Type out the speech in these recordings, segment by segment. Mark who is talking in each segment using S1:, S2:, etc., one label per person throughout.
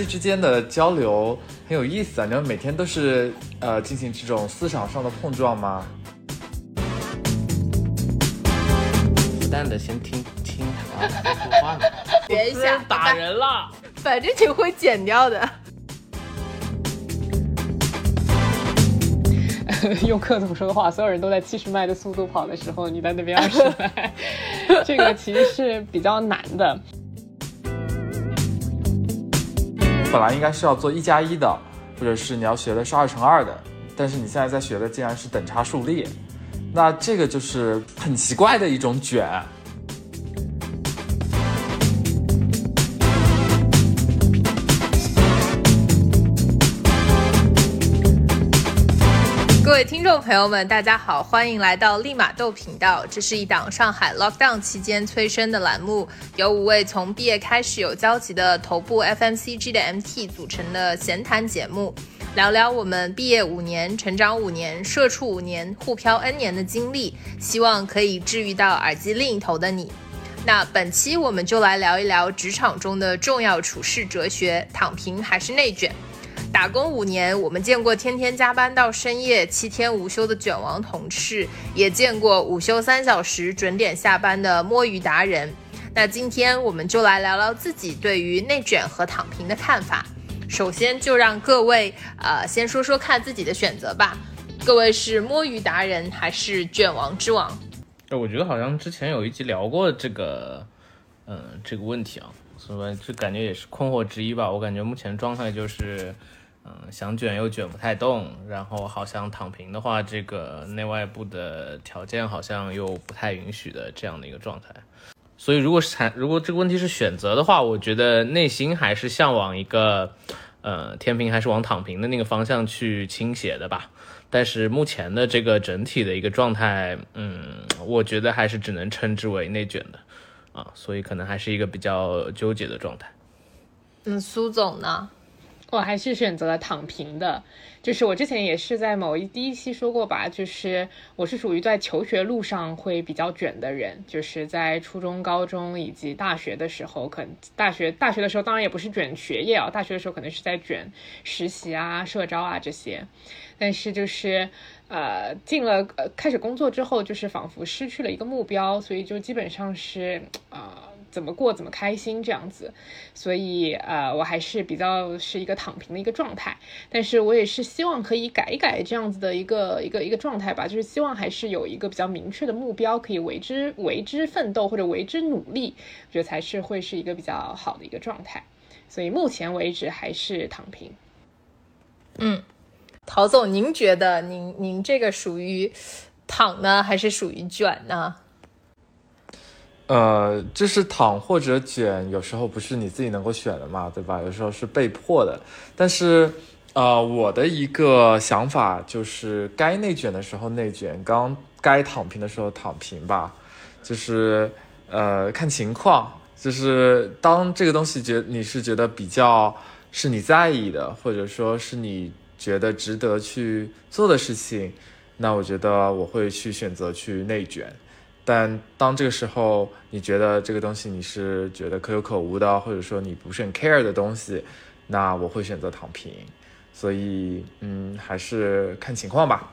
S1: 期之间的交流很有意思啊！你们每天都是呃进行这种思想上的碰撞吗？
S2: 不淡的先听听他 说话呢。
S3: 别一下，
S2: 打人了。
S3: 反正挺会剪掉的。
S4: 用克总说的话，所有人都在七十迈的速度跑的时候，你在那边二十迈，这个其实是比较难的。
S1: 本来应该是要做一加一的，或者是你要学的是二乘二的，但是你现在在学的竟然是等差数列，那这个就是很奇怪的一种卷。
S3: 各位听众朋友们，大家好，欢迎来到立马豆频道。这是一档上海 lockdown 期间催生的栏目，由五位从毕业开始有交集的头部 FMCG 的 MT 组成的闲谈节目，聊聊我们毕业五年、成长五年、社畜五年、互漂 N 年的经历，希望可以治愈到耳机另一头的你。那本期我们就来聊一聊职场中的重要处事哲学：躺平还是内卷？打工五年，我们见过天天加班到深夜、七天无休的卷王同事，也见过午休三小时准点下班的摸鱼达人。那今天我们就来聊聊自己对于内卷和躺平的看法。首先就让各位呃先说说看自己的选择吧。各位是摸鱼达人还是卷王之王？
S2: 哎，我觉得好像之前有一集聊过这个，嗯，这个问题啊，所以这感觉也是困惑之一吧。我感觉目前状态就是。嗯，想卷又卷不太动，然后好像躺平的话，这个内外部的条件好像又不太允许的这样的一个状态。所以，如果是谈如果这个问题是选择的话，我觉得内心还是向往一个，呃，天平还是往躺平的那个方向去倾斜的吧。但是目前的这个整体的一个状态，嗯，我觉得还是只能称之为内卷的啊，所以可能还是一个比较纠结的状态。
S3: 嗯，苏总呢？
S4: 我还是选择了躺平的，就是我之前也是在某一第一期说过吧，就是我是属于在求学路上会比较卷的人，就是在初中、高中以及大学的时候，可能大学大学的时候当然也不是卷学业啊，大学的时候可能是在卷实习啊、社招啊这些，但是就是呃进了呃开始工作之后，就是仿佛失去了一个目标，所以就基本上是啊。怎么过怎么开心这样子，所以呃，我还是比较是一个躺平的一个状态，但是我也是希望可以改一改这样子的一个一个一个状态吧，就是希望还是有一个比较明确的目标，可以为之为之奋斗或者为之努力，我觉得才是会是一个比较好的一个状态，所以目前为止还是躺平。
S3: 嗯，陶总，您觉得您您这个属于躺呢，还是属于卷呢？
S1: 呃，就是躺或者卷，有时候不是你自己能够选的嘛，对吧？有时候是被迫的。但是，呃，我的一个想法就是，该内卷的时候内卷，刚该躺平的时候躺平吧。就是呃，看情况。就是当这个东西觉你是觉得比较是你在意的，或者说是你觉得值得去做的事情，那我觉得我会去选择去内卷。但当这个时候，你觉得这个东西你是觉得可有可无的，或者说你不是很 care 的东西，那我会选择躺平。所以，嗯，还是看情况吧。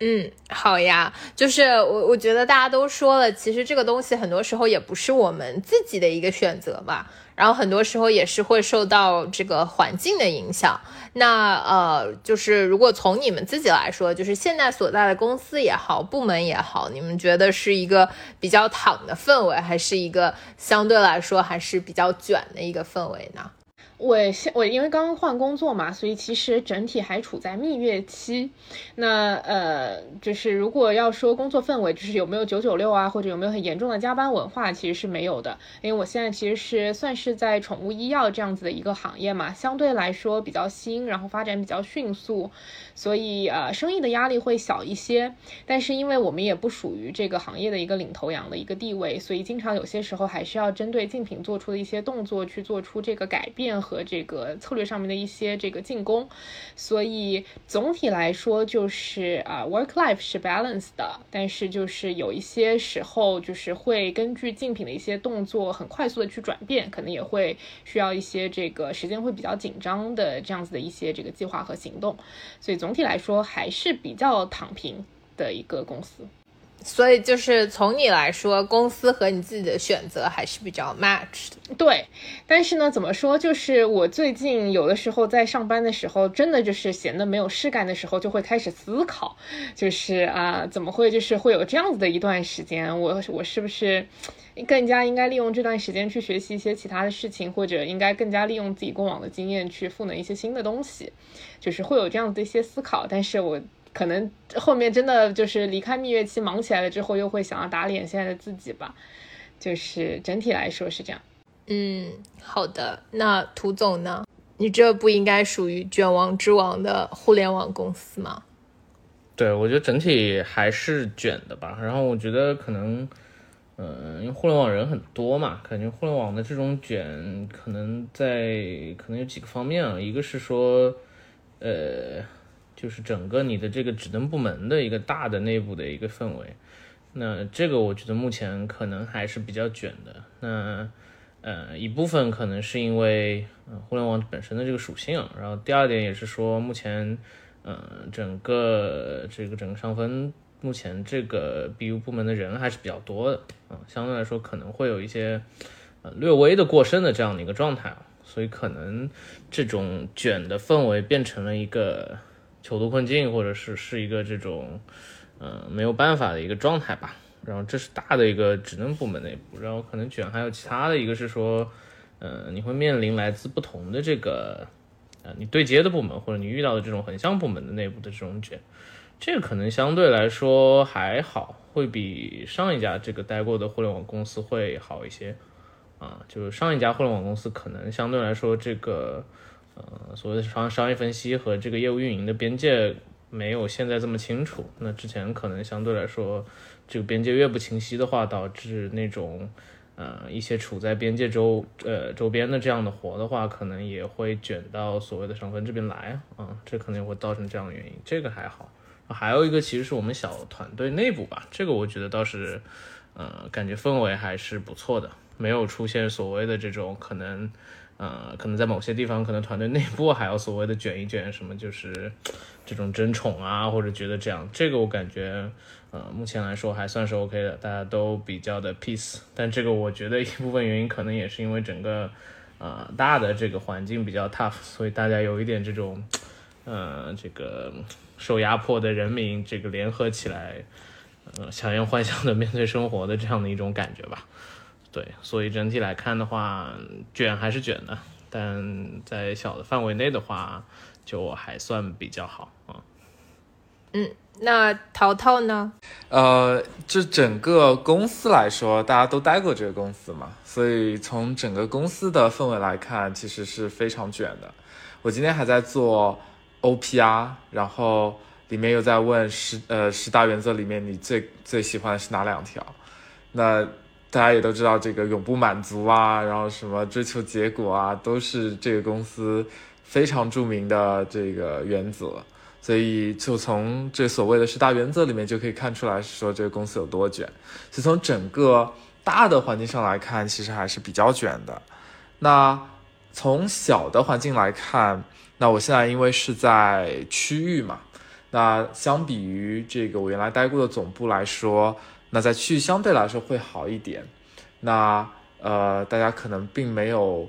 S3: 嗯，好呀，就是我我觉得大家都说了，其实这个东西很多时候也不是我们自己的一个选择吧，然后很多时候也是会受到这个环境的影响。那呃，就是如果从你们自己来说，就是现在所在的公司也好，部门也好，你们觉得是一个比较躺的氛围，还是一个相对来说还是比较卷的一个氛围呢？
S4: 我现我因为刚刚换工作嘛，所以其实整体还处在蜜月期。那呃，就是如果要说工作氛围，就是有没有九九六啊，或者有没有很严重的加班文化，其实是没有的。因为我现在其实是算是在宠物医药这样子的一个行业嘛，相对来说比较新，然后发展比较迅速。所以呃，生意的压力会小一些，但是因为我们也不属于这个行业的一个领头羊的一个地位，所以经常有些时候还是要针对竞品做出的一些动作去做出这个改变和这个策略上面的一些这个进攻。所以总体来说就是啊，work life 是 balance 的，但是就是有一些时候就是会根据竞品的一些动作很快速的去转变，可能也会需要一些这个时间会比较紧张的这样子的一些这个计划和行动。所以总体来说还是比较躺平的一个公司。
S3: 所以就是从你来说，公司和你自己的选择还是比较 match 的。
S4: 对，但是呢，怎么说？就是我最近有的时候在上班的时候，真的就是闲的没有事干的时候，就会开始思考，就是啊，怎么会就是会有这样子的一段时间？我我是不是更加应该利用这段时间去学习一些其他的事情，或者应该更加利用自己过往的经验去赋能一些新的东西？就是会有这样的一些思考，但是我。可能后面真的就是离开蜜月期忙起来了之后，又会想要打脸现在的自己吧。就是整体来说是这样。
S3: 嗯，好的。那涂总呢？你这不应该属于卷王之王的互联网公司吗？
S2: 对，我觉得整体还是卷的吧。然后我觉得可能，嗯，因为互联网人很多嘛，感觉互联网的这种卷可能在可能有几个方面啊。一个是说，呃。就是整个你的这个职能部门的一个大的内部的一个氛围，那这个我觉得目前可能还是比较卷的。那呃一部分可能是因为呃互联网本身的这个属性，然后第二点也是说目前嗯整个这个整个上分目前这个 BU 部门的人还是比较多的啊，相对来说可能会有一些呃略微的过剩的这样的一个状态，所以可能这种卷的氛围变成了一个。囚徒困境，或者是是一个这种，嗯，没有办法的一个状态吧。然后这是大的一个职能部门内部，然后可能卷还有其他的一个是说，嗯，你会面临来自不同的这个，呃，你对接的部门或者你遇到的这种横向部门的内部的这种卷，这个可能相对来说还好，会比上一家这个待过的互联网公司会好一些，啊，就是上一家互联网公司可能相对来说这个。呃，所谓的商商业分析和这个业务运营的边界没有现在这么清楚。那之前可能相对来说，这个边界越不清晰的话，导致那种呃一些处在边界周呃周边的这样的活的话，可能也会卷到所谓的省份这边来啊，这可能也会造成这样的原因。这个还好，还有一个其实是我们小团队内部吧，这个我觉得倒是呃感觉氛围还是不错的，没有出现所谓的这种可能。呃，可能在某些地方，可能团队内部还有所谓的卷一卷，什么就是这种争宠啊，或者觉得这样，这个我感觉，呃，目前来说还算是 OK 的，大家都比较的 peace。但这个我觉得一部分原因可能也是因为整个，呃，大的这个环境比较 tough，所以大家有一点这种，呃，这个受压迫的人民这个联合起来，呃，强颜欢笑的面对生活的这样的一种感觉吧。对，所以整体来看的话，卷还是卷的，但在小的范围内的话，就还算比较好啊。
S3: 嗯，那淘淘呢？
S1: 呃，这整个公司来说，大家都待过这个公司嘛，所以从整个公司的氛围来看，其实是非常卷的。我今天还在做 OPR，然后里面又在问十呃十大原则里面你最最喜欢的是哪两条？那。大家也都知道，这个永不满足啊，然后什么追求结果啊，都是这个公司非常著名的这个原则。所以，就从这所谓的十大原则里面就可以看出来，说这个公司有多卷。所以，从整个大的环境上来看，其实还是比较卷的。那从小的环境来看，那我现在因为是在区域嘛，那相比于这个我原来待过的总部来说。那在区域相对来说会好一点，那呃，大家可能并没有，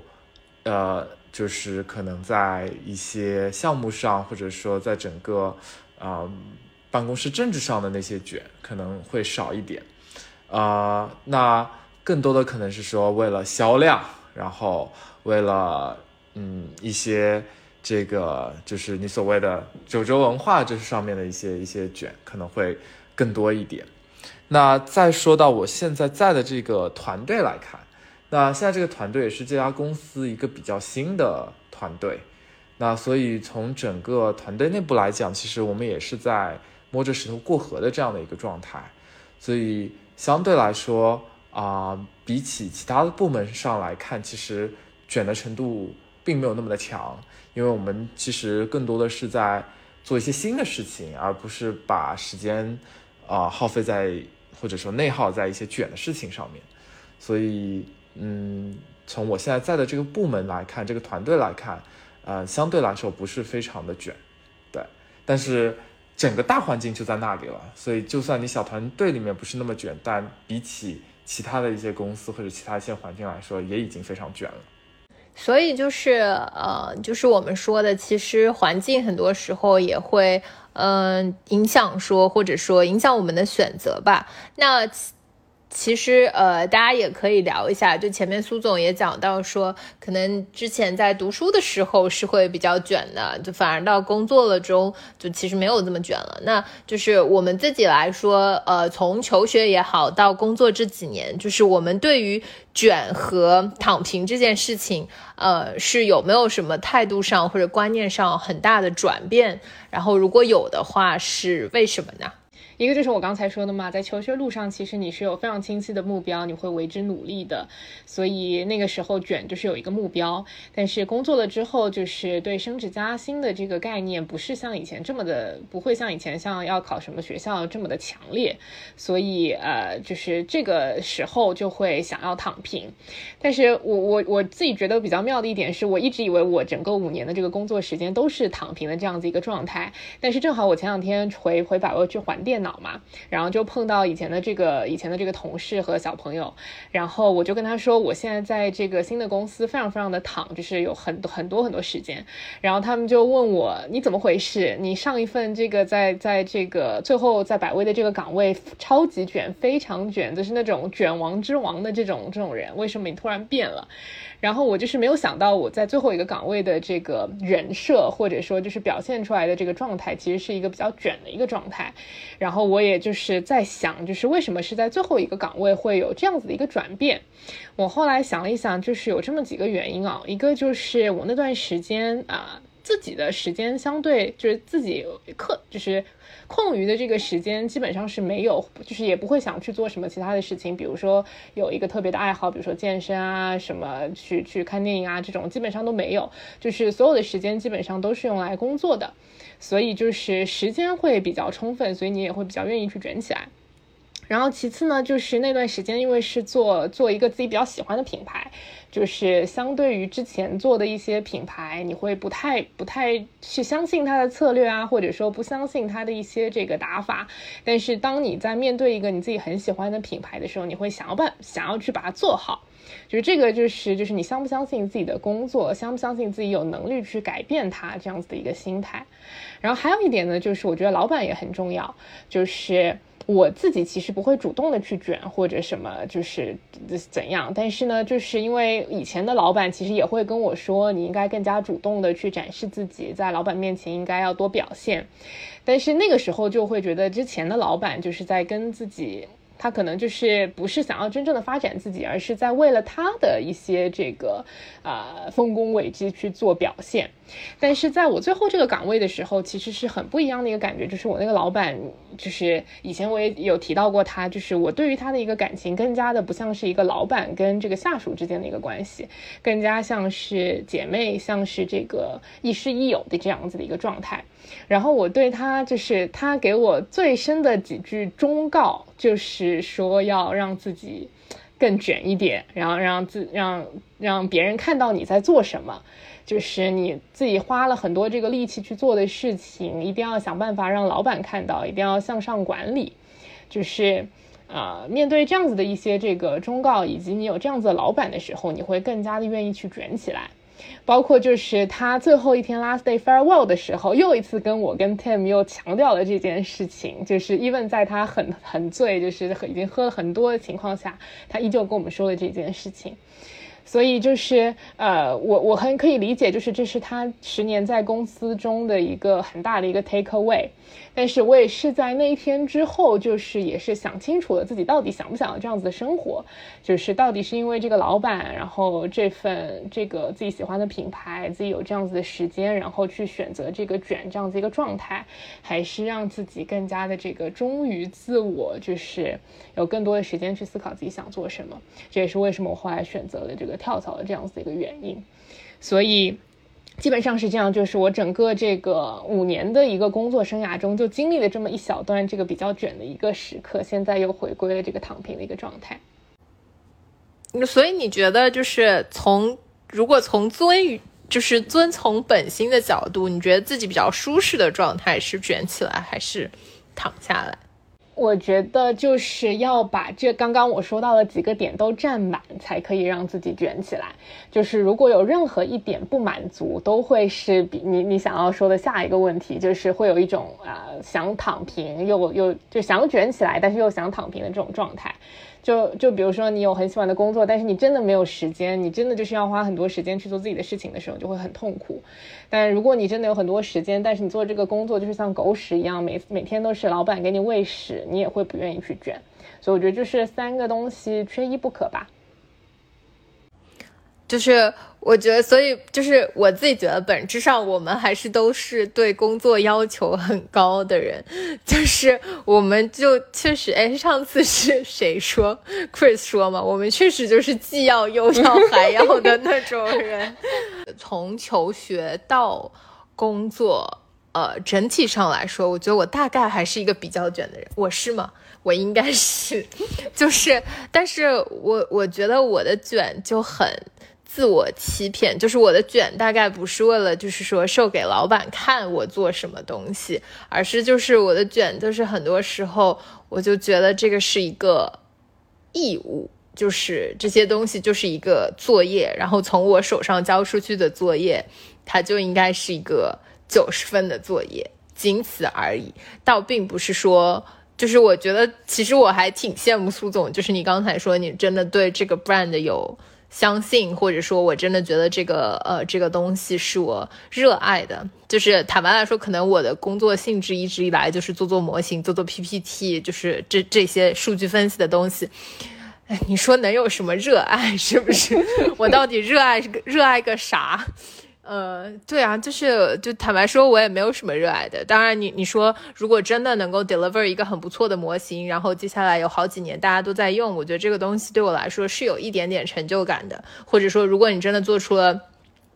S1: 呃，就是可能在一些项目上，或者说在整个啊办公室政治上的那些卷可能会少一点，啊，那更多的可能是说为了销量，然后为了嗯一些这个就是你所谓的九州文化这上面的一些一些卷可能会更多一点。那再说到我现在在的这个团队来看，那现在这个团队也是这家公司一个比较新的团队，那所以从整个团队内部来讲，其实我们也是在摸着石头过河的这样的一个状态，所以相对来说啊，比起其他的部门上来看，其实卷的程度并没有那么的强，因为我们其实更多的是在做一些新的事情，而不是把时间啊、耗费在或者说内耗在一些卷的事情上面。所以，嗯，从我现在在的这个部门来看，这个团队来看，呃，相对来说不是非常的卷，对，但是整个大环境就在那里了，所以就算你小团队里面不是那么卷，但比起其他的一些公司或者其他一些环境来说，也已经非常卷了。
S3: 所以就是呃，就是我们说的，其实环境很多时候也会嗯、影响说，或者说影响我们的选择吧。那其实呃，大家也可以聊一下，就前面苏总也讲到说，可能之前在读书的时候是会比较卷的，就反而到工作了中，就其实没有这么卷了。那就是我们自己来说，呃，从求学也好到工作这几年，就是我们对于卷和躺平这件事情，呃，是有没有什么态度上或者观念上很大的转变？然后如果有的话，是为什么呢？
S4: 一个就是我刚才说的嘛，在求学路上，其实你是有非常清晰的目标，你会为之努力的，所以那个时候卷就是有一个目标。但是工作了之后，就是对升职加薪的这个概念，不是像以前这么的，不会像以前像要考什么学校这么的强烈，所以呃，就是这个时候就会想要躺平。但是我我我自己觉得比较妙的一点是，我一直以为我整个五年的这个工作时间都是躺平的这样子一个状态，但是正好我前两天回回百威去还电脑嘛，然后就碰到以前的这个以前的这个同事和小朋友，然后我就跟他说，我现在在这个新的公司非常非常的躺，就是有很多很多很多时间，然后他们就问我你怎么回事？你上一份这个在在这个最后在百威的这个岗位超级卷，非常卷，就是那种卷王之王的这种这种人，为什么你突然变了？然后我就是没有想到，我在最后一个岗位的这个人设，或者说就是表现出来的这个状态，其实是一个比较卷的一个状态。然后我也就是在想，就是为什么是在最后一个岗位会有这样子的一个转变？我后来想了一想，就是有这么几个原因啊。一个就是我那段时间啊、自己的时间相对就是自己课就是空余的这个时间基本上是没有，就是也不会想去做什么其他的事情，比如说有一个特别的爱好，比如说健身啊，什么去去看电影啊这种，基本上都没有，就是所有的时间基本上都是用来工作的，所以就是时间会比较充分，所以你也会比较愿意去卷起来。然后其次呢，就是那段时间，因为是做做一个自己比较喜欢的品牌，就是相对于之前做的一些品牌，你会不太不太去相信它的策略啊，或者说不相信它的一些这个打法。但是当你在面对一个你自己很喜欢的品牌的时候，你会想要办想要去把它做好。就是这个，就是就是你相不相信自己的工作，相不相信自己有能力去改变它这样子的一个心态。然后还有一点呢，就是我觉得老板也很重要，就是。我自己其实不会主动的去卷或者什么，就是怎样。但是呢，就是因为以前的老板其实也会跟我说，你应该更加主动的去展示自己，在老板面前应该要多表现。但是那个时候就会觉得之前的老板就是在跟自己。他可能就是不是想要真正的发展自己，而是在为了他的一些这个啊、呃、丰功伟绩去做表现。但是在我最后这个岗位的时候，其实是很不一样的一个感觉，就是我那个老板，就是以前我也有提到过他，就是我对于他的一个感情更加的不像是一个老板跟这个下属之间的一个关系，更加像是姐妹，像是这个亦师亦友的这样子的一个状态。然后我对他就是他给我最深的几句忠告，就是说要让自己更卷一点，然后让自让让别人看到你在做什么，就是你自己花了很多这个力气去做的事情，一定要想办法让老板看到，一定要向上管理，就是。啊、面对这样子的一些这个忠告，以及你有这样子的老板的时候，你会更加的愿意去卷起来。包括就是他最后一天 last day farewell 的时候，又一次跟我跟 Tim 又强调了这件事情，就是 even 在他很很醉，就是已经喝了很多的情况下，他依旧跟我们说了这件事情。所以就是呃，我我很可以理解，就是这是他十年在公司中的一个很大的一个 take away。但是我也是在那一天之后，就是也是想清楚了自己到底想不想要这样子的生活，就是到底是因为这个老板，然后这份这个自己喜欢的品牌，自己有这样子的时间，然后去选择这个卷这样子一个状态，还是让自己更加的这个忠于自我，就是有更多的时间去思考自己想做什么。这也是为什么我后来选择了这个。跳槽的这样子一个原因。所以基本上是这样，就是我整个这个五年的一个工作生涯中，就经历了这么一小段这个比较卷的一个时刻，现在又回归了这个躺平的一个状态。
S3: 所以你觉得就是从如果从遵于就是遵从本心的角度，你觉得自己比较舒适的状态是卷起来还是躺下来？
S4: 我觉得就是要把这刚刚我说到的几个点都占满，才可以让自己卷起来。就是如果有任何一点不满足，都会是比你你想要说的下一个问题，就是会有一种呃想躺平又又就想卷起来，但是又想躺平的这种状态。就就比如说你有很喜欢的工作，但是你真的没有时间，你真的就是要花很多时间去做自己的事情的时候，就会很痛苦。但如果你真的有很多时间，但是你做这个工作就是像狗屎一样，每每天都是老板给你喂屎，你也会不愿意去卷。所以我觉得就是三个东西缺一不可吧。
S3: 就是我觉得，所以就是我自己觉得，本质上我们还是都是对工作要求很高的人。就是我们就确实，哎，上次是谁说？Chris 说嘛，我们确实就是既要又要还要的那种人。从求学到工作，呃，整体上来说，我觉得我大概还是一个比较卷的人。我是吗？我应该是，就是，但是我我觉得我的卷就很。自我欺骗，就是我的卷大概不是为了，就是说售给老板看我做什么东西，而是就是我的卷，就是很多时候我就觉得这个是一个义务，就是这些东西就是一个作业，然后从我手上交出去的作业，它就应该是一个九十分的作业，仅此而已，倒并不是说，就是我觉得其实我还挺羡慕苏总，就是你刚才说你真的对这个 brand 有。相信，或者说我真的觉得这个呃这个东西是我热爱的。就是坦白来说，可能我的工作性质一直以来就是做做模型、做做 PPT，就是这这些数据分析的东西。哎，你说能有什么热爱？是不是？我到底热爱热爱个啥？呃，对啊，就是就坦白说，我也没有什么热爱的。当然，你你说如果真的能够 deliver 一个很不错的模型，然后接下来有好几年大家都在用，我觉得这个东西对我来说是有一点点成就感的。或者说，如果你真的做出了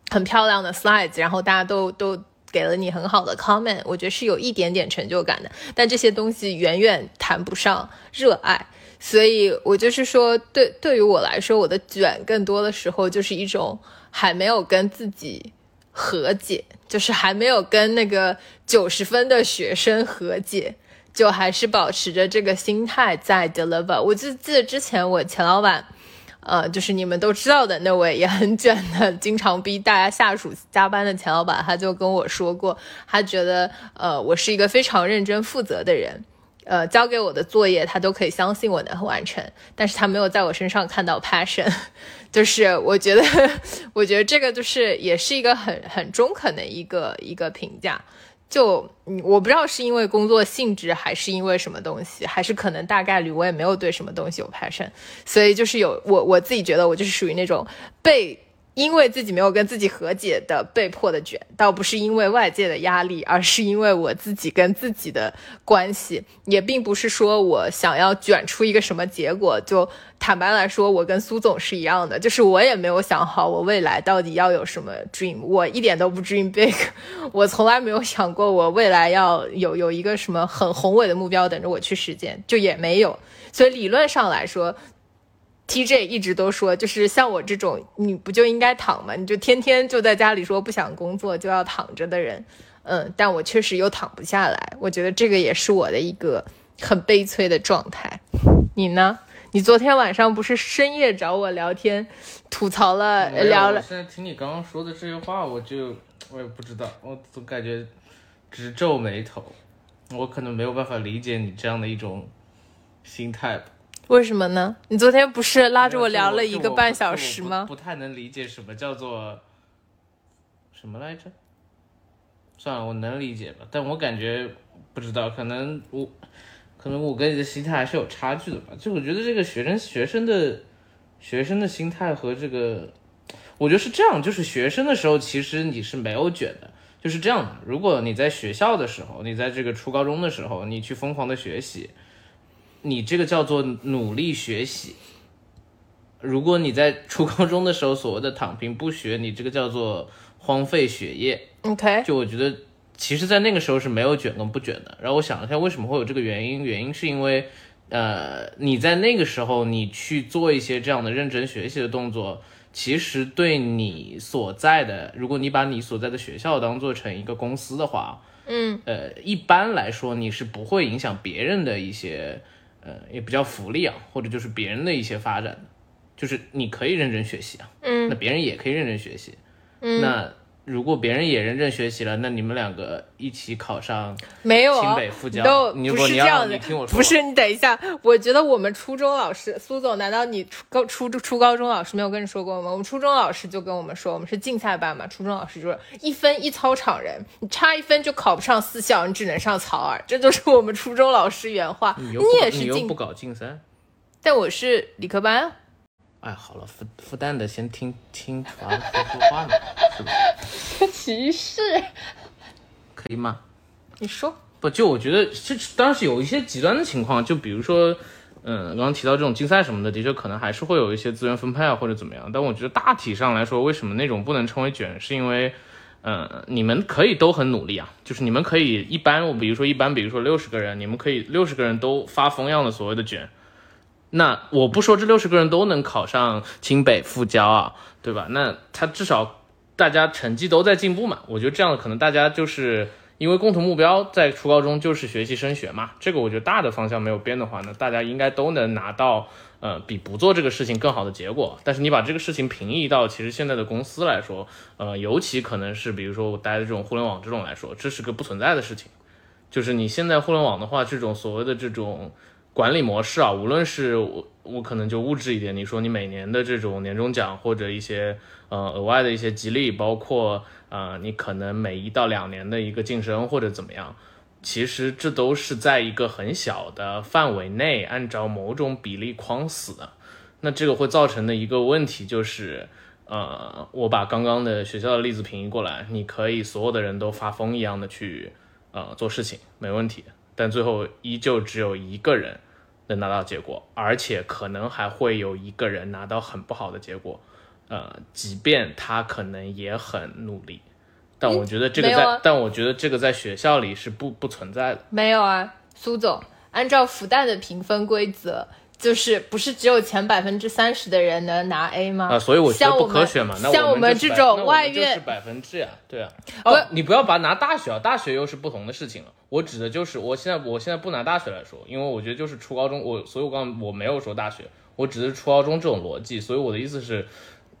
S3: 很漂亮的 slides，然后大家都都给了你很好的 comment，我觉得是有一点点成就感的。但这些东西远远谈不上热爱，所以我就是说，对对于我来说，我的卷更多的时候就是一种还没有跟自己。和解就是还没有跟那个九十分的学生和解，就还是保持着这个心态在 deliver。我就记得之前我前老板，呃，就是你们都知道的那位也很卷的，经常逼 大家下属加班的前老板，他就跟我说过，他觉得呃我是一个非常认真负责的人。呃，交给我的作业，他都可以相信我能完成，但是他没有在我身上看到 passion，就是我觉得，我觉得这个就是也是一个很很中肯的一个一个评价，就我不知道是因为工作性质，还是因为什么东西，还是可能大概率我也没有对什么东西有 passion，所以就是有我我自己觉得我就是属于那种被。因为自己没有跟自己和解的被迫的卷，倒不是因为外界的压力，而是因为我自己跟自己的关系，也并不是说我想要卷出一个什么结果。就坦白来说，我跟苏总是一样的，就是我也没有想好我未来到底要有什么 dream，我一点都不 dream big，我从来没有想过我未来要有有一个什么很宏伟的目标等着我去实现，就也没有。所以理论上来说。TJ 一直都说，就是像我这种，你不就应该躺吗？你就天天就在家里说不想工作就要躺着的人，嗯，但我确实又躺不下来。我觉得这个也是我的一个很悲催的状态。你呢？你昨天晚上不是深夜找我聊天，吐槽了聊了。
S2: 现在听你刚刚说的这些话，我就我也不知道，我总感觉直皱眉头。我可能没有办法理解你这样的一种心态吧。
S3: 为什么呢？你昨天不是拉着
S2: 我
S3: 聊了一个半小时吗？
S2: 不太能理解什么叫做什么来着？算了，我能理解吧，但我感觉不知道，可能我可能我跟你的心态还是有差距的吧。就我觉得这个学生学生的学生的心态和这个，我觉得是这样，就是学生的时候其实你是没有卷的，就是这样的。如果你在学校的时候，你在这个初高中的时候，你去疯狂的学习。你这个叫做努力学习，如果你在初高中的时候所谓的躺平不学，你这个叫做荒废学业。
S3: OK，
S2: 就我觉得，其实，在那个时候是没有卷跟不卷的。然后我想了一下，为什么会有这个原因？原因是因为，呃，你在那个时候你去做一些这样的认真学习的动作，其实对你所在的，如果你把你所在的学校当做成一个公司的话，
S3: 嗯，
S2: 呃，一般来说你是不会影响别人的一些，呃，也比较福利啊，或者就是别人的一些发展，就是你可以认真学习啊，
S3: 嗯，
S2: 那别人也可以认真学习，
S3: 嗯。
S2: 那如果别人也认真学习了，那你们两个一起考上
S3: 没有啊
S2: 北复交
S3: no，不是这样的
S2: 你听我，说
S3: 不是你等一下，我觉得我们初中老师苏总，难道你初高初初高中老师没有跟你说过吗？我们初中老师就跟我们说，我们是竞赛班嘛，初中老师就是一分一操场人，你差一分就考不上四校，你只能上草二，这就是我们初中老师原话。
S2: 你
S3: 也是竞
S2: 你又不，搞竞赛，
S3: 但我是理科班啊。
S2: 哎，好了，复复旦的先听听完了说说话呢，是不是？
S4: 歧视。
S2: 可以吗？
S3: 你说，
S2: 不，就我觉得这当然是有一些极端的情况，就比如说，嗯，刚刚提到这种竞赛什么的，的确可能还是会有一些资源分配啊或者怎么样。但我觉得大体上来说，为什么那种不能称为卷，是因为，嗯，你们可以都很努力啊，就是你们可以一般，我比如说一般，比如说六十个人，你们可以六十个人都发疯样的所谓的卷。那我不说这六十个人都能考上清北复交啊，对吧？那他至少大家成绩都在进步嘛。我觉得这样可能大家就是因为共同目标在初高中就是学习升学嘛，这个我觉得大的方向没有变的话呢，大家应该都能拿到呃比不做这个事情更好的结果。但是你把这个事情平移到其实现在的公司来说，呃，尤其可能是比如说我待的这种互联网这种来说，这是个不存在的事情。就是你现在互联网的话，这种所谓的这种管理模式啊，无论是我我可能就物质一点，你说你每年的这种年终奖或者一些呃额外的一些激励，包括呃你可能每一到两年的一个晋升或者怎么样，其实这都是在一个很小的范围内，按照某种比例框死的。那这个会造成的一个问题就是，呃，我把刚刚的学校的例子平移过来，你可以所有的人都发疯一样的去呃做事情，没问题，但最后依旧只有一个人能拿到结果，而且可能还会有一个人拿到很不好的结果，呃，即便他可能也很努力，但我觉得这个在，但我觉得这个在学校里是不不存在的。
S3: 没有啊，苏总，按照复旦的评分规则，就是不是只有前百分之三十的人能拿 A 吗？
S2: 啊，所以我觉得不科学嘛。那
S3: 像
S2: 我
S3: 们这种外
S2: 院是
S3: 院，
S2: 百分之呀，对啊。
S3: 不
S2: 哦，你不要把拿大学啊，大学又是不同的事情了。我指的就是我现在我现在不拿大学来说，因为我觉得就是初高中，我所以我刚刚我没有说大学，我只是初高中这种逻辑。所以我的意思是，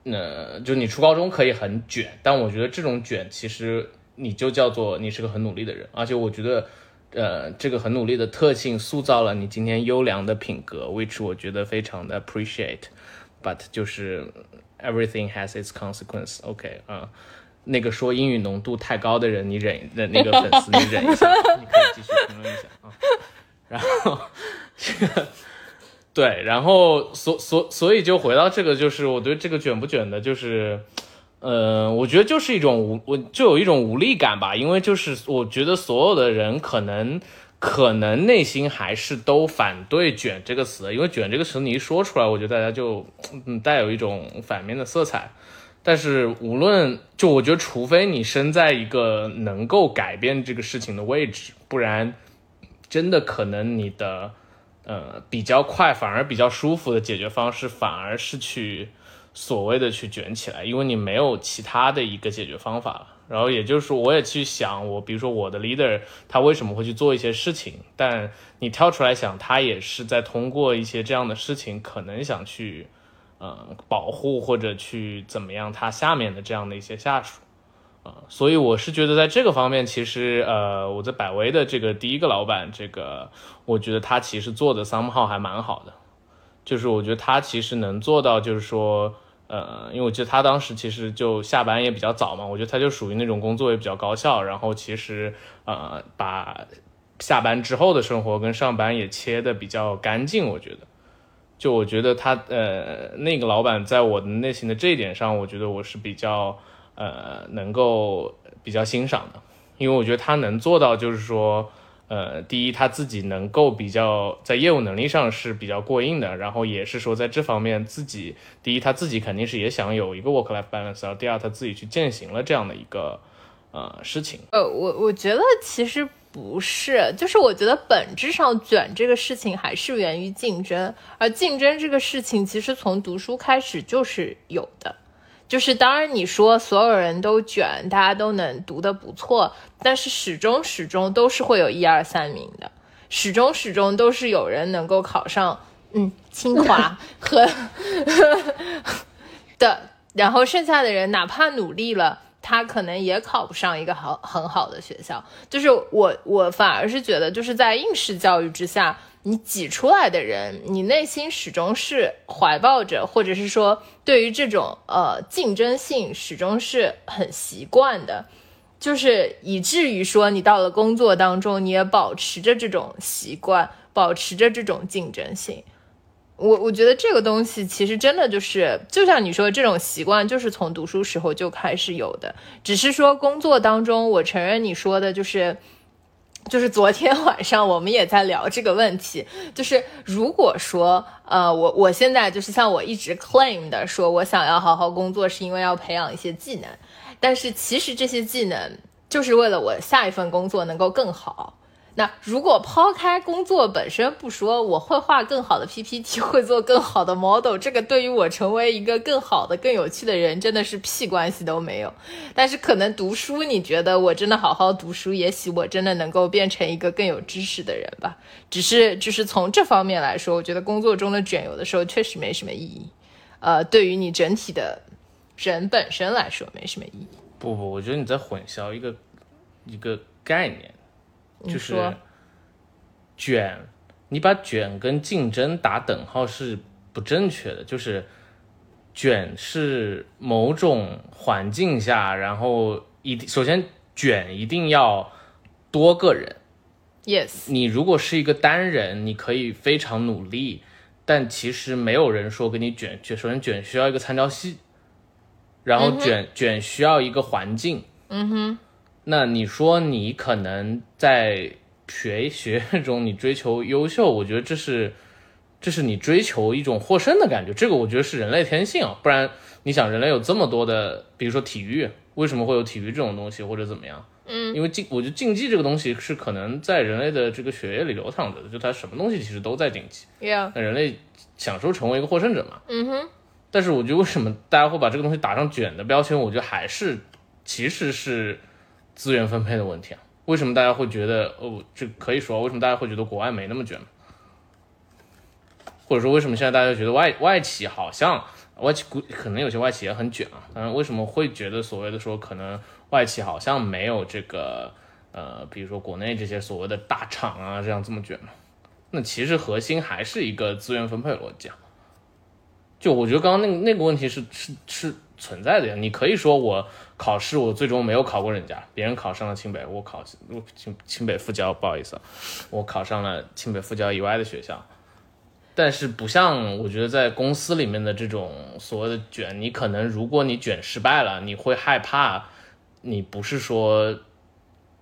S2: 呃，就你初高中可以很卷，但我觉得这种卷其实你就叫做你是个很努力的人，而且我觉得。呃，这个很努力的特性塑造了你今天优良的品格，which 我觉得非常的 appreciate，but 就是 everything has its consequence。OK 啊、那个说英语浓度太高的人，你忍的那个粉丝，你忍一下，你可以继续评论一下啊。然后这个对，然后所所所以就回到这个，就是我对这个卷不卷的，就是。呃，我觉得就是一种无，我就有一种无力感吧，因为就是我觉得所有的人可能可能内心还是都反对“卷”这个词，因为“卷”这个词你一说出来，我觉得大家就嗯带有一种反面的色彩。但是无论就我觉得，除非你身在一个能够改变这个事情的位置，不然真的可能你的呃比较快，反而比较舒服的解决方式，反而是去。所谓的去卷起来，因为你没有其他的一个解决方法了。然后也就是说，我也去想，我比如说我的 leader 他为什么会去做一些事情，但你跳出来想，他也是在通过一些这样的事情，可能想去呃保护或者去怎么样他下面的这样的一些下属啊、所以我是觉得在这个方面，其实呃我在百威的这个第一个老板，这个我觉得他其实做的 somehow 还蛮好的，就是我觉得他其实能做到，就是说。呃，因为我记得他当时其实就下班也比较早嘛，我觉得他就属于那种工作也比较高效，然后其实呃把下班之后的生活跟上班也切的比较干净，我觉得，就我觉得他呃那个老板在我的内心的这一点上，我觉得我是比较呃能够比较欣赏的，因为我觉得他能做到就是说呃，第一他自己能够比较在业务能力上是比较过硬的，然后也是说在这方面自己，第一他自己肯定是也想有一个 work life balance，然后第二他自己去践行了这样的一个呃事情。
S3: 呃，我我觉得其实不是，就是我觉得本质上卷这个事情还是源于竞争，而竞争这个事情其实从读书开始就是有的。就是当然你说所有人都卷，大家都能读得不错，但是始终始终都是会有一二三名的，始终始终都是有人能够考上嗯清华 和的，然后剩下的人哪怕努力了。他可能也考不上一个好很好的学校，就是我我反而是觉得，就是在应试教育之下，你挤出来的人，你内心始终是怀抱着，或者是说对于这种呃竞争性始终是很习惯的，就是以至于说你到了工作当中，你也保持着这种习惯，保持着这种竞争性。我我觉得这个东西其实真的就是，就像你说，这种习惯就是从读书时候就开始有的，只是说工作当中，我承认你说的就是，就是昨天晚上我们也在聊这个问题，就是如果说，呃，我我现在就是像我一直 claim 的，说我想要好好工作，是因为要培养一些技能，但是其实这些技能就是为了我下一份工作能够更好。那如果抛开工作本身不说，我会画更好的 PPT，会做更好的 model，这个对于我成为一个更好的、更有趣的人，真的是屁关系都没有。但是可能读书，你觉得我真的好好读书，也许我真的能够变成一个更有知识的人吧。只是就是从这方面来说，我觉得工作中的卷有的时候确实没什么意义。呃，对于你整体的人本身来说，没什么意义。
S2: 不不，我觉得你在混淆一个一个概念。就是卷，你把卷跟竞争打等号是不正确的。就是卷是某种环境下，然后一定首先卷一定要多个人。
S3: Yes，
S2: 你如果是一个单人，你可以非常努力，但其实没有人说给你卷。卷首先卷需要一个参照系，然后卷卷需要一个环境。
S3: 嗯哼。
S2: 那你说你可能在学学业中你追求优秀，我觉得这是这是你追求一种获胜的感觉，这个我觉得是人类天性啊。不然你想，人类有这么多的，比如说体育，为什么会有体育这种东西或者怎么样？
S3: 嗯，
S2: 因为竞，我觉得竞技这个东西是可能在人类的这个血液里流淌着的，就它什么东西其实都在竞技。
S3: Yeah，
S2: 那人类享受成为一个获胜者嘛。
S3: 嗯哼。
S2: 但是我觉得为什么大家会把这个东西打上卷的标签？我觉得还是其实是。资源分配的问题啊，为什么大家会觉得哦，这可以说为什么大家会觉得国外没那么卷？或者说为什么现在大家觉得外外企好像外企估可能有些外企也很卷啊？嗯，为什么会觉得所谓的说可能外企好像没有这个呃，比如说国内这些所谓的大厂啊这样这么卷呢？那其实核心还是一个资源分配逻辑啊。就我觉得刚刚那个那个问题是是是存在的呀，你可以说我。考试我最终没有考过人家，别人考上了清北，我考清清北复交，不好意思，我考上了清北复交以外的学校。但是不像我觉得在公司里面的这种所谓的卷，你可能如果你卷失败了，你会害怕，你不是说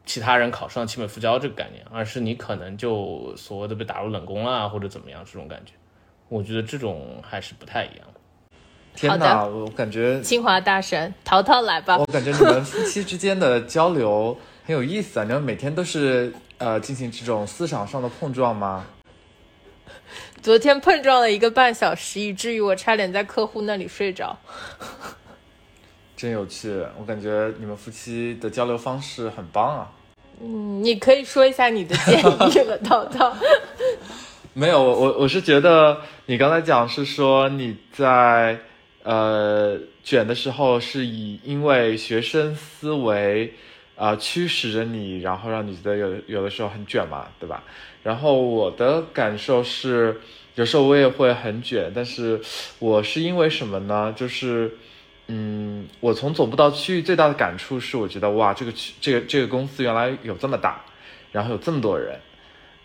S2: 其他人考上清北复交这个概念，而是你可能就所谓的被打入冷宫了或者怎么样这种感觉，我觉得这种还是不太一样。
S1: 天哪，我感觉
S3: 清华大神淘淘来吧。
S1: 我感觉你们夫妻之间的交流很有意思啊！你们每天都是呃进行这种思想上的碰撞吗？
S3: 昨天碰撞了一个半小时，以至于我差点在客户那里睡着。
S1: 真有趣，我感觉你们夫妻的交流方式很棒啊。
S3: 嗯，你可以说一下你的建议了，涛涛。
S1: 没有，我我是觉得你刚才讲是说你在。呃，卷的时候是以因为学生思维，啊驱使着你，然后让你觉得有有的时候很卷嘛，对吧？然后我的感受是，有时候我也会很卷，但是我是因为什么呢？就是，嗯，我从总部到区域最大的感触是，我觉得哇，这个区这个这个公司原来有这么大，然后有这么多人，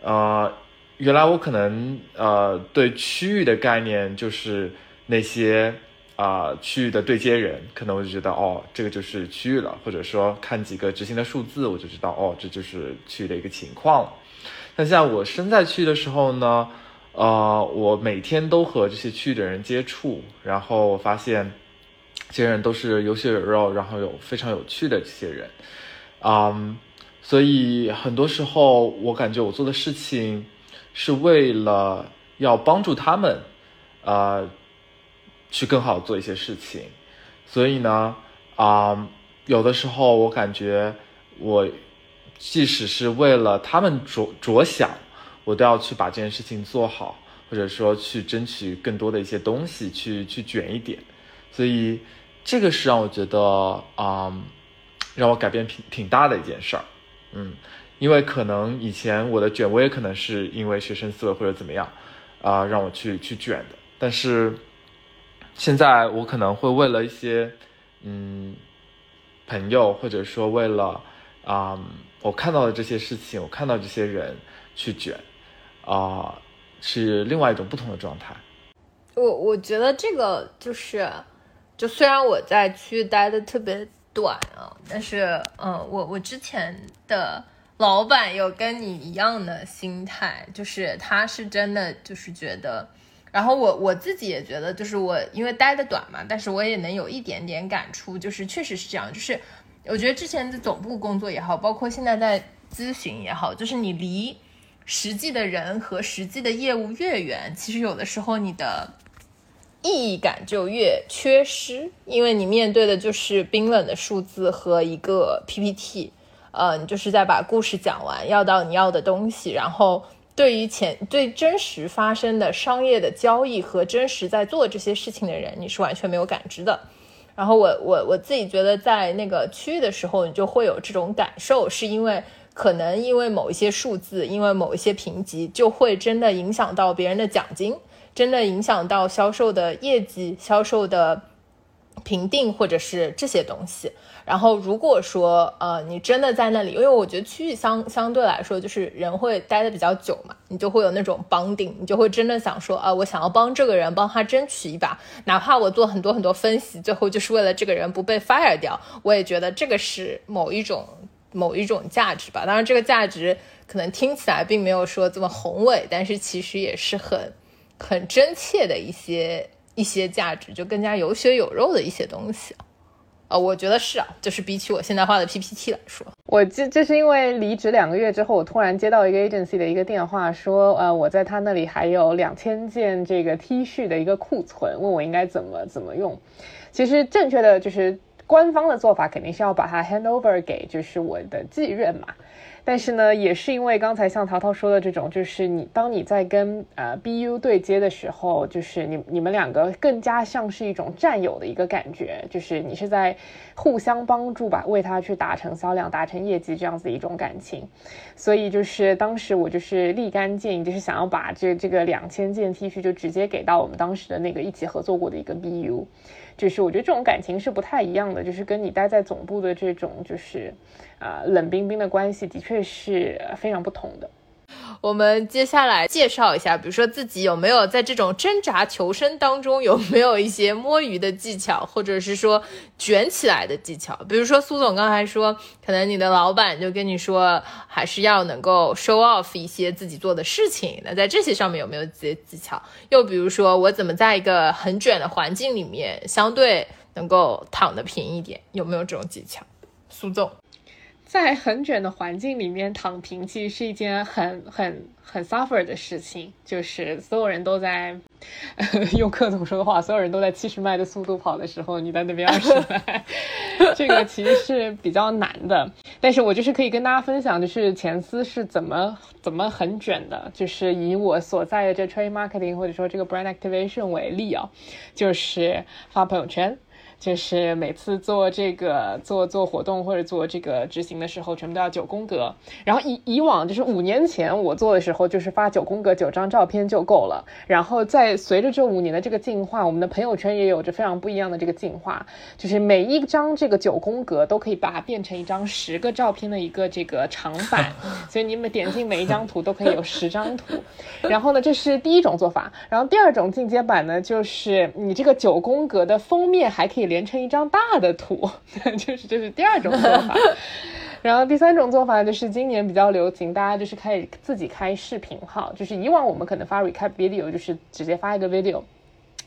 S1: 呃，原来我可能呃对区域的概念就是那些。啊、区域的对接人，可能我就觉得哦，这个就是区域了，或者说看几个执行的数字，我就知道哦，这就是区域的一个情况了。但现在我身在区域的时候呢，呃，我每天都和这些区域的人接触，然后我发现这些人都是有血有肉，然后有非常有趣的这些人，嗯，所以很多时候我感觉我做的事情是为了要帮助他们，呃，去更好做一些事情，所以呢，啊、有的时候我感觉我即使是为了他们着着想，我都要去把这件事情做好，或者说去争取更多的一些东西，去去卷一点。所以这个是让我觉得啊、让我改变挺挺大的一件事儿。嗯，因为可能以前我的卷，我也可能是因为学生思维或者怎么样，啊、让我去去卷的。但是现在我可能会为了一些嗯朋友，或者说为了啊、我看到的这些事情，我看到这些人去卷，啊、是另外一种不同的状态。
S3: 我我觉得这个就是，就虽然我在区域待的特别短啊，但是嗯，我我之前的老板有跟你一样的心态，就是他是真的就是觉得，然后我我自己也觉得，就是我因为待的短嘛，但是我也能有一点点感触，就是确实是这样，就是我觉得之前的总部工作也好，包括现在在咨询也好，就是你离实际的人和实际的业务越远，其实有的时候你的意义感就越缺失，因为你面对的就是冰冷的数字和一个 PPT，呃，你就是在把故事讲完，要到你要的东西，然后对于前对真实发生的商业的交易和真实在做这些事情的人，你是完全没有感知的。然后我我我自己觉得，在那个区域的时候，你就会有这种感受，是因为可能因为某一些数字，因为某一些评级，就会真的影响到别人的奖金，真的影响到销售的业绩、销售的评定或者是这些东西。然后如果说呃你真的在那里，因为我觉得区域相相对来说就是人会待的比较久嘛，你就会有那种绑定，你就会真的想说啊、我想要帮这个人，帮他争取一把，哪怕我做很多很多分析，最后就是为了这个人不被 fire 掉，我也觉得这个是某一种某一种价值吧。当然，这个价值可能听起来并没有说这么宏伟，但是其实也是很很真切的一些一些价值，就更加有血有肉的一些东西。呃，我觉得是啊，就是比起我现在画的 PPT 来说，
S4: 我这这是因为离职两个月之后，我突然接到一个 agency 的一个电话，说，呃，我在他那里还有两千件这个 T 恤的一个库存，问我应该怎么怎么用。其实正确的就是官方的做法肯定是要把它 hand over 给就是我的继任嘛。但是呢，也是因为刚才像淘淘说的这种，就是你当你在跟呃 BU 对接的时候，就是你你们两个更加像是一种战友的一个感觉，就是你是在互相帮助吧，为他去达成销量、达成业绩这样子的一种感情。所以就是当时我就是立竿见影，就是想要把这这个两千件 T 恤就直接给到我们当时的那个一起合作过的一个 BU。就是我觉得这种感情是不太一样的，就是跟你待在总部的这种就是，啊、冷冰冰的关系，的确是非常不同的。
S3: 我们接下来介绍一下，比如说自己有没有在这种挣扎求生当中有没有一些摸鱼的技巧，或者是说卷起来的技巧。比如说苏总刚才说，可能你的老板就跟你说，还是要能够 show off 一些自己做的事情。那在这些上面有没有一些技巧？又比如说，我怎么在一个很卷的环境里面，相对能够躺得平一点？有没有这种技巧？苏总。
S4: 在很卷的环境里面躺平，其实是一件很很很 suffer 的事情，就是所有人都在，用克总说的话，所有人都在七十迈的速度跑的时候，你在那边二十迈，这个其实是比较难的。但是我就是可以跟大家分享，就是前司是怎么怎么很卷的，就是以我所在的这 trade marketing 或者说这个 brand activation 为例啊，就是发朋友圈。就是每次做这个做做活动或者做这个执行的时候，全部都要九宫格。然后以以往就是五年前我做的时候，就是发九宫格九张照片就够了。然后在随着这五年的这个进化，我们的朋友圈也有着非常不一样的这个进化，就是每一张这个九宫格都可以把它变成一张十个照片的一个这个长版，所以你们点进每一张图都可以有十张图。然后呢，这是第一种做法。然后第二种进阶版呢，就是你这个九宫格的封面还可以。连成一张大的图，就是这是第二种做法。然后第三种做法就是今年比较流行，大家就是开始自己开视频号。就是以往我们可能发 recap video，就是直接发一个 video。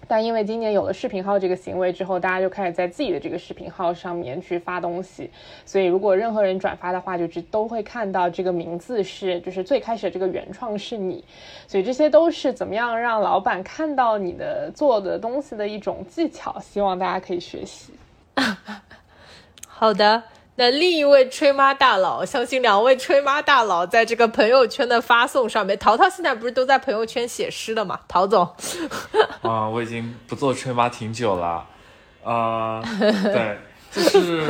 S4: 但因为今年有了视频号这个行为之后，大家就开始在自己的这个视频号上面去发东西。所以如果任何人转发的话，就只都会看到这个名字是，就是最开始这个原创是你。所以这些都是怎么样让老板看到你的做的东西的一种技巧，希望大家可以学习。
S3: 好的。那另一位吹妈大佬，相信两位吹妈大佬在这个朋友圈的发送上面，淘淘现在不是都在朋友圈写诗了吗？陶总，
S1: 啊，我已经不做吹妈挺久了，啊，对，就是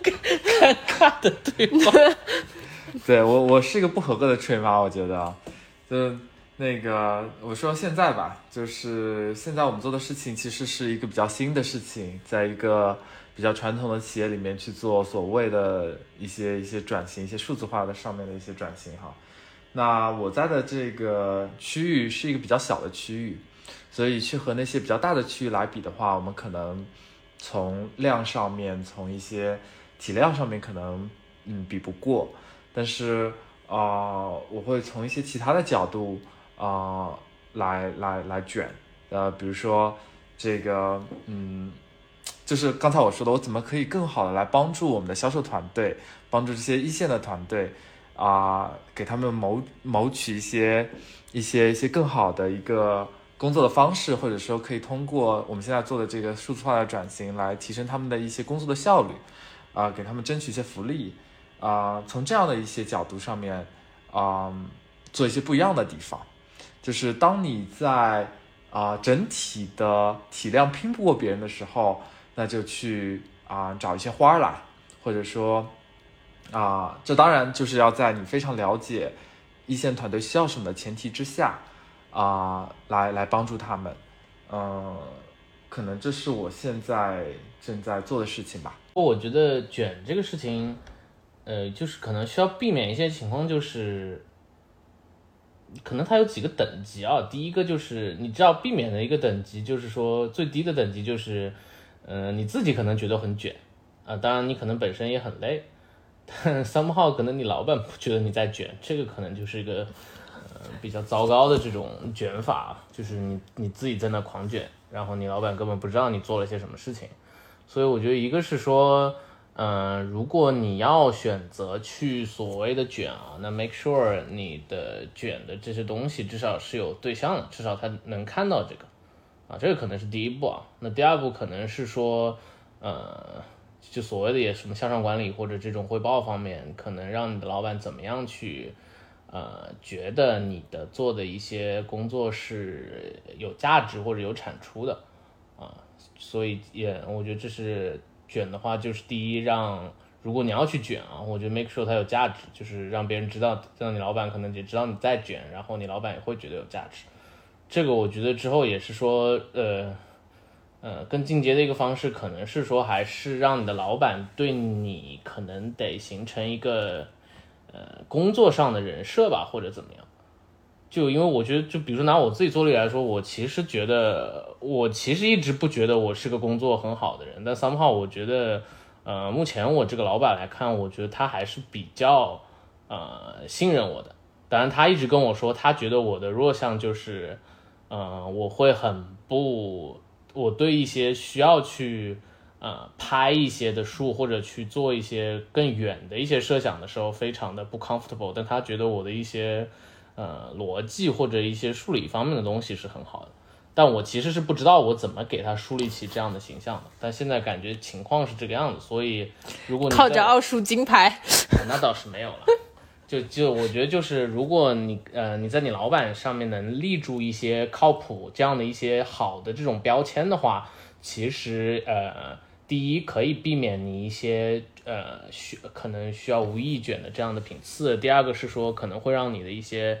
S2: 尴尬的对话，
S1: 对我，我是一个不合格的吹妈，我觉得，就那个我说现在吧，就是现在我们做的事情其实是一个比较新的事情，在一个。比较传统的企业里面去做所谓的一些一些转型，一些数字化的上面的一些转型哈。那我在的这个区域是一个比较小的区域，所以去和那些比较大的区域来比的话，我们可能从量上面，从一些体量上面可能嗯比不过。但是啊，我会从一些其他的角度啊来来来卷，呃，比如说这个嗯。就是刚才我说的，我怎么可以更好的来帮助我们的销售团队，帮助这些一线的团队啊，给他们谋谋取一些一些一些更好的一个工作的方式，或者说可以通过我们现在做的这个数字化的转型来提升他们的一些工作的效率，啊，给他们争取一些福利，啊，从这样的一些角度上面啊，做一些不一样的地方，就是当你在啊整体的体量拼不过别人的时候。那就去啊找一些花来，或者说啊，这当然就是要在你非常了解一线团队需要什么的前提之下啊，来来帮助他们。嗯，可能这是我现在正在做的事情吧。
S2: 我觉得卷这个事情，呃，就是可能需要避免一些情况，就是可能它有几个等级啊。第一个就是你知道避免的一个等级，就是说最低的等级就是。嗯，你自己可能觉得很卷啊，当然你可能本身也很累，但 somehow 可能你老板不觉得你在卷，这个可能就是一个呃比较糟糕的这种卷法，就是你你自己在那狂卷，然后你老板根本不知道你做了些什么事情，所以我觉得一个是说，嗯，如果你要选择去所谓的卷啊，那 make sure 你的卷的这些东西至少是有对象的，至少他能看到这个。啊，这个可能是第一步啊。那第二步可能是说，呃，就所谓的也什么向上管理或者这种汇报方面，可能让你的老板怎么样去，呃，觉得你的做的一些工作是有价值或者有产出的啊。所以也，我觉得这是卷的话，就是第一让，如果你要去卷啊，我觉得 make sure 它有价值，就是让别人知道，让你老板可能也知道你在卷，然后你老板也会觉得有价值。这个我觉得之后也是说，呃，呃，更进阶的一个方式，可能是说还是让你的老板对你可能得形成一个，呃，工作上的人设吧，或者怎么样。就因为我觉得，就比如说拿我自己做例来说，我其实觉得，我其实一直不觉得我是个工作很好的人，但 somehow 我觉得，呃，目前我这个老板来看，我觉得他还是比较，呃，信任我的。当然，他一直跟我说，他觉得我的弱项就是。嗯，我会很不，我对一些需要去呃拍一些的树或者去做一些更远的一些设想的时候，非常的不 comfortable。但他觉得我的一些呃逻辑或者一些数理方面的东西是很好的，但我其实是不知道我怎么给他树立起这样的形象的。但现在感觉情况是这个样子，所以如果你
S3: 靠着奥数金牌，
S2: 那倒是没有了。就就我觉得就是，如果你呃你在你老板上面能立住一些靠谱这样的一些好的这种标签的话，其实呃，第一可以避免你一些呃需可能需要无意卷的这样的频次，第二个是说可能会让你的一些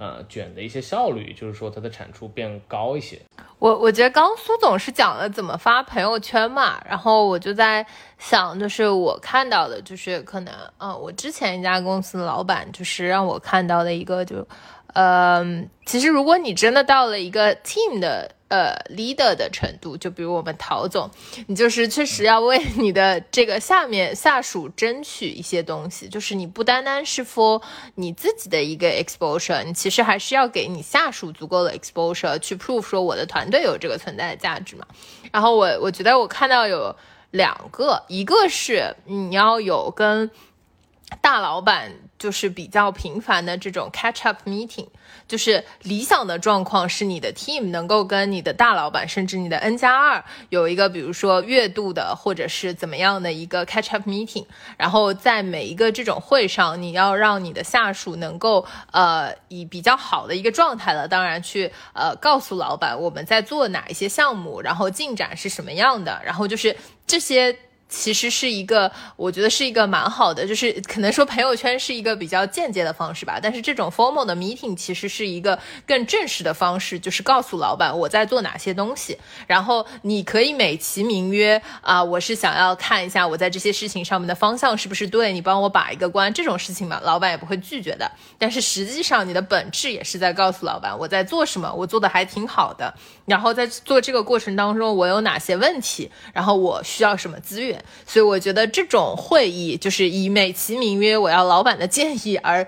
S2: 呃卷的一些效率，就是说它的产出变高一些。
S3: 我我觉得刚苏总是讲了怎么发朋友圈嘛，然后我就在想，就是我看到的，就是可能，啊，我之前一家公司的老板就是让我看到的一个，就，嗯，其实如果你真的到了一个 team 的。呃，leader 的程度，就比如我们陶总，你就是确实要为你的这个下面下属争取一些东西，就是你不单单是 for 你自己的一个 exposure，你其实还是要给你下属足够的 exposure 去 prove 说我的团队有这个存在的价值嘛。然后我我觉得我看到有两个，一个是你要有跟大老板就是比较频繁的这种 catch up meeting。就是理想的状况是你的 team 能够跟你的大老板，甚至你的 N 加二有一个，比如说月度的或者是怎么样的一个 catch up meeting，然后在每一个这种会上，你要让你的下属能够呃以比较好的一个状态了，当然去呃告诉老板我们在做哪一些项目，然后进展是什么样的，然后就是这些。其实是一个，我觉得是一个蛮好的，就是可能说朋友圈是一个比较间接的方式吧。但是这种 formal 的 meeting 其实是一个更正式的方式，就是告诉老板我在做哪些东西。然后你可以美其名曰啊，我是想要看一下我在这些事情上面的方向是不是对，你帮我把一个关，这种事情嘛，老板也不会拒绝的。但是实际上你的本质也是在告诉老板我在做什么，我做的还挺好的。然后在做这个过程当中，我有哪些问题，然后我需要什么资源。所以我觉得这种会议就是以美其名曰我要老板的建议而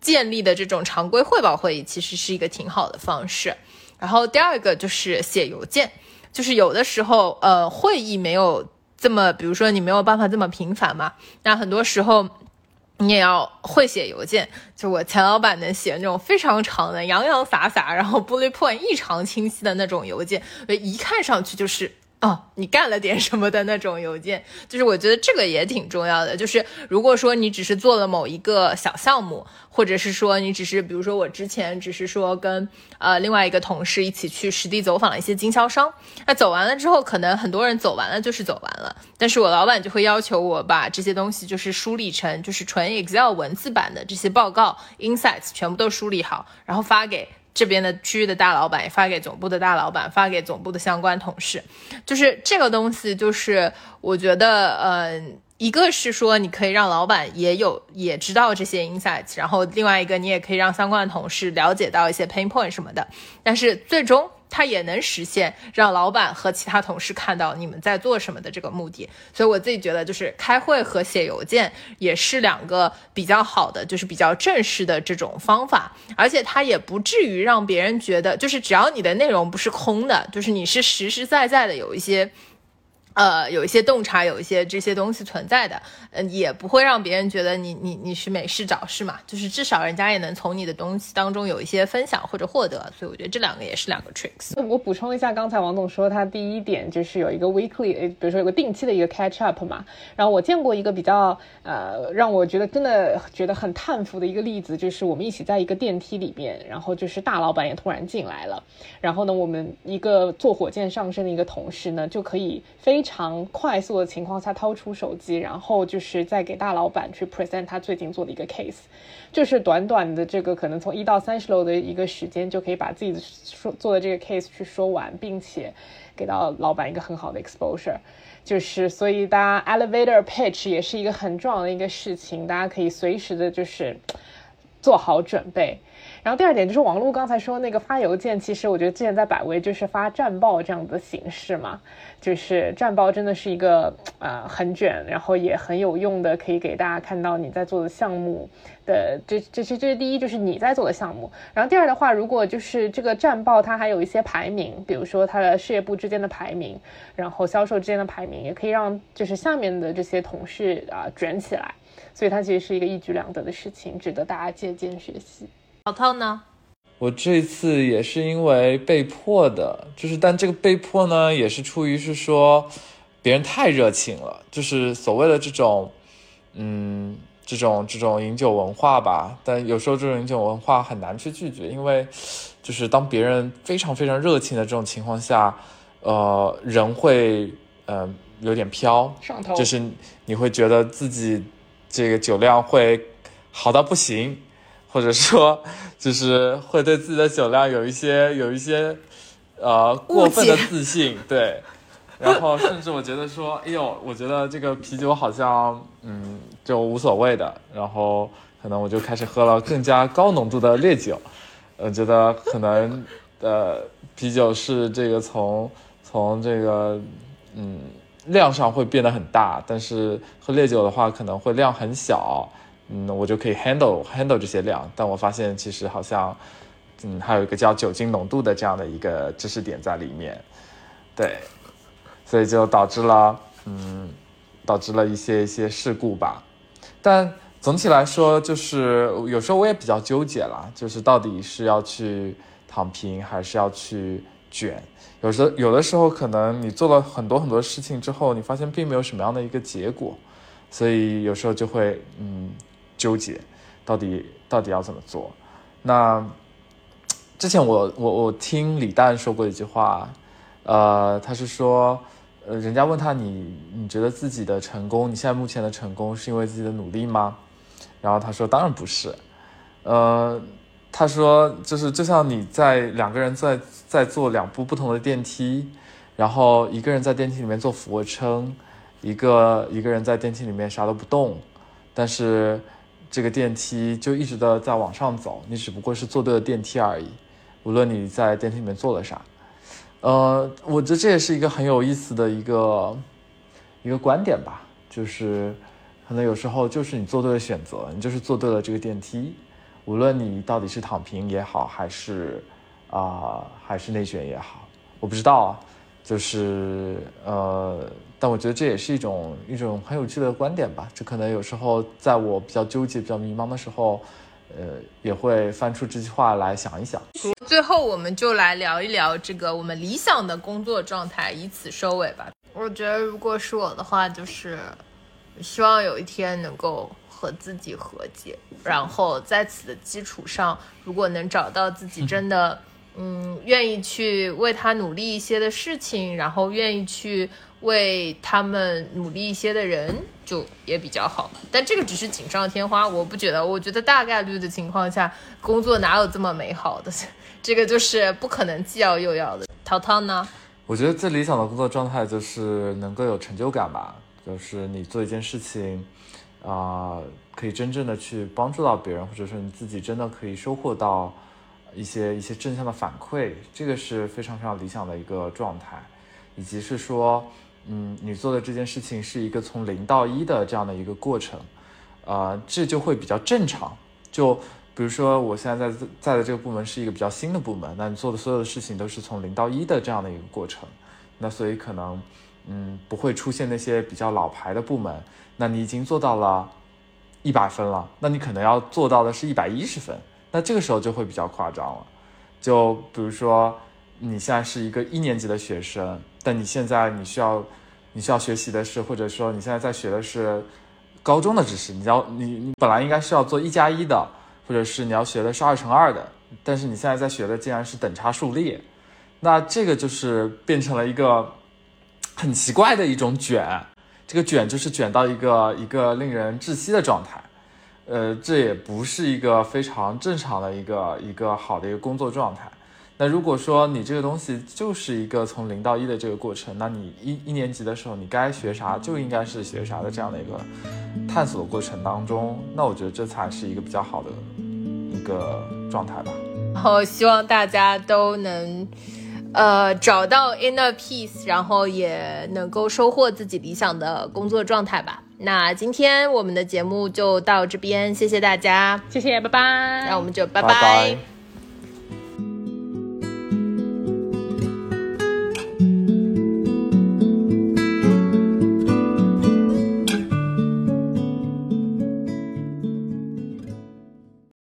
S3: 建立的这种常规汇报会议，其实是一个挺好的方式。然后第二个就是写邮件，就是有的时候呃会议没有这么，比如说你没有办法这么频繁嘛，那很多时候你也要会写邮件。就我前老板能写那种非常长的洋洋洒洒，然后 bullet point 异常清晰的那种邮件，一看上去就是。哦，你干了点什么的那种邮件，就是我觉得这个也挺重要的。就是如果说你只是做了某一个小项目，或者是说你只是，比如说我之前只是说跟呃另外一个同事一起去实地走访了一些经销商，那走完了之后，可能很多人走完了就是走完了，但是我老板就会要求我把这些东西就是梳理成就是纯 Excel 文字版的这些报告 insights 全部都梳理好，然后发给。这边的区域的大老板也发给总部的大老板，发给总部的相关同事，就是这个东西，就是我觉得，嗯，一个是说你可以让老板也有也知道这些 insights，然后另外一个你也可以让相关的同事了解到一些 pain point 什么的，但是最终。它也能实现让老板和其他同事看到你们在做什么的这个目的，所以我自己觉得就是开会和写邮件也是两个比较好的，就是比较正式的这种方法，而且它也不至于让别人觉得，就是只要你的内容不是空的，就是你是实实在在的有一些。呃，有一些洞察，有一些这些东西存在的，嗯，也不会让别人觉得你你你是美事找事嘛，就是至少人家也能从你的东西当中有一些分享或者获得，所以我觉得这两个也是两个 tricks。
S4: 我补充一下，刚才王总说他第一点就是有一个 weekly，比如说有个定期的一个 catch up 嘛，然后我见过一个比较呃让我觉得真的觉得很叹服的一个例子，就是我们一起在一个电梯里面，然后就是大老板也突然进来了，然后呢，我们一个坐火箭上升的一个同事呢就可以非。常快速的情况下掏出手机，然后就是在给大老板去 present 他最近做的一个 case，就是短短的这个可能从一到三十楼的一个时间就可以把自己说做的这个 case 去说完，并且给到老板一个很好的 exposure，就是所以大家 elevator pitch 也是一个很重要的一个事情，大家可以随时的就是做好准备。然后第二点就是王璐刚才说那个发邮件，其实我觉得之前在百威就是发战报这样的形式嘛，就是战报真的是一个呃很卷，然后也很有用的，可以给大家看到你在做的项目的这这这这是第一就是你在做的项目，然后第二的话，如果就是这个战报它还有一些排名，比如说它的事业部之间的排名，然后销售之间的排名，也可以让就是下面的这些同事啊卷起来，所以它其实是一个一举两得的事情，值得大家借鉴学习。
S3: 淘淘呢？
S1: 我这次也是因为被迫的，就是但这个被迫呢，也是出于是说别人太热情了，就是所谓的这种，嗯，这种这种饮酒文化吧。但有时候这种饮酒文化很难去拒绝，因为就是当别人非常非常热情的这种情况下，呃，人会呃有点飘，
S4: 上头
S1: 就是你会觉得自己这个酒量会好到不行，或者说就是会对自己的酒量有一些有一些呃过分的自信，对。然后甚至我觉得说，哎呦，我觉得这个啤酒好像嗯就无所谓的，然后可能我就开始喝了更加高浓度的烈酒，我觉得可能呃啤酒是这个从从这个嗯量上会变得很大，但是喝烈酒的话可能会量很小，嗯，我就可以 handle handle 这些量。但我发现其实好像嗯还有一个叫酒精浓度的这样的一个知识点在里面，对，所以就导致了嗯导致了一些一些事故吧。但总体来说，就是有时候我也比较纠结啦，就是到底是要去躺平还是要去卷。有时候有的时候，可能你做了很多很多事情之后，你发现并没有什么样的一个结果，所以有时候就会嗯纠结，到底到底要怎么做。那之前我我我听李诞说过一句话，呃，他是说，呃，人家问他你你觉得自己的成功，你现在目前的成功是因为自己的努力吗？然后他说当然不是，呃，他说就是就像你在两个人在在坐两部不同的电梯，然后一个人在电梯里面做俯卧撑，一个一个人在电梯里面啥都不动，但是这个电梯就一直的在往上走，你只不过是坐对了电梯而已，无论你在电梯里面做了啥。呃，我觉得这也是一个很有意思的一个一个观点吧，就是可能有时候就是你做对了选择，你就是做对了这个电梯，无论你到底是躺平也好，还是啊、还是内卷也好，我不知道啊，就是呃，但我觉得这也是一种一种很有趣的观点吧。这可能有时候在我比较纠结、比较迷茫的时候，呃，也会翻出这句话来想一想。
S3: 最后，我们就来聊一聊这个我们理想的工作状态，以此收尾吧。我觉得，如果是我的话，就是希望有一天能够和自己和解，然后在此的基础上，如果能找到自己真的，嗯，愿意去为他努力一些的事情，然后愿意去为他们努力一些的人，就也比较好。但这个只是锦上添花，我不觉得。我觉得大概率的情况下，工作哪有这么美好的？这个就是不可能既要又要的。淘淘呢？
S1: 我觉得最理想的工作状态就是能够有成就感吧，就是你做一件事情，啊、可以真正的去帮助到别人，或者说你自己真的可以收获到一些一些正向的反馈，这个是非常非常理想的一个状态，以及是说，嗯，你做的这件事情是一个从零到一的这样的一个过程，啊，这就会比较正常。就比如说，我现在在在的这个部门是一个比较新的部门，那你做的所有的事情都是从零到一的这样的一个过程，那所以可能，嗯，不会出现那些比较老牌的部门，那你已经做到了一百分了，那你可能要做到的是一百一十分，那这个时候就会比较夸张了。就比如说，你现在是一个一年级的学生，但你现在你需要你需要学习的是，或者说你现在在学的是高中的知识，你要你你本来应该是要做一加一的，或者是你要学的是二乘二的，但是你现在在学的竟然是等差数列，那这个就是变成了一个很奇怪的一种卷，这个卷就是卷到一个一个令人窒息的状态。呃，这也不是一个非常正常的一个一个好的一个工作状态。那如果说你这个东西就是一个从零到一的这个过程，那你一一年级的时候你该学啥就应该是学啥的这样的一个探索的过程当中，那我觉得这才是一个比较好的一个状态吧。
S3: 然后希望大家都能，呃，找到 inner peace，然后也能够收获自己理想的工作状态吧。那今天我们的节目就到这边，谢谢大家，
S4: 谢谢，拜拜。
S3: 那我们就拜
S1: 拜拜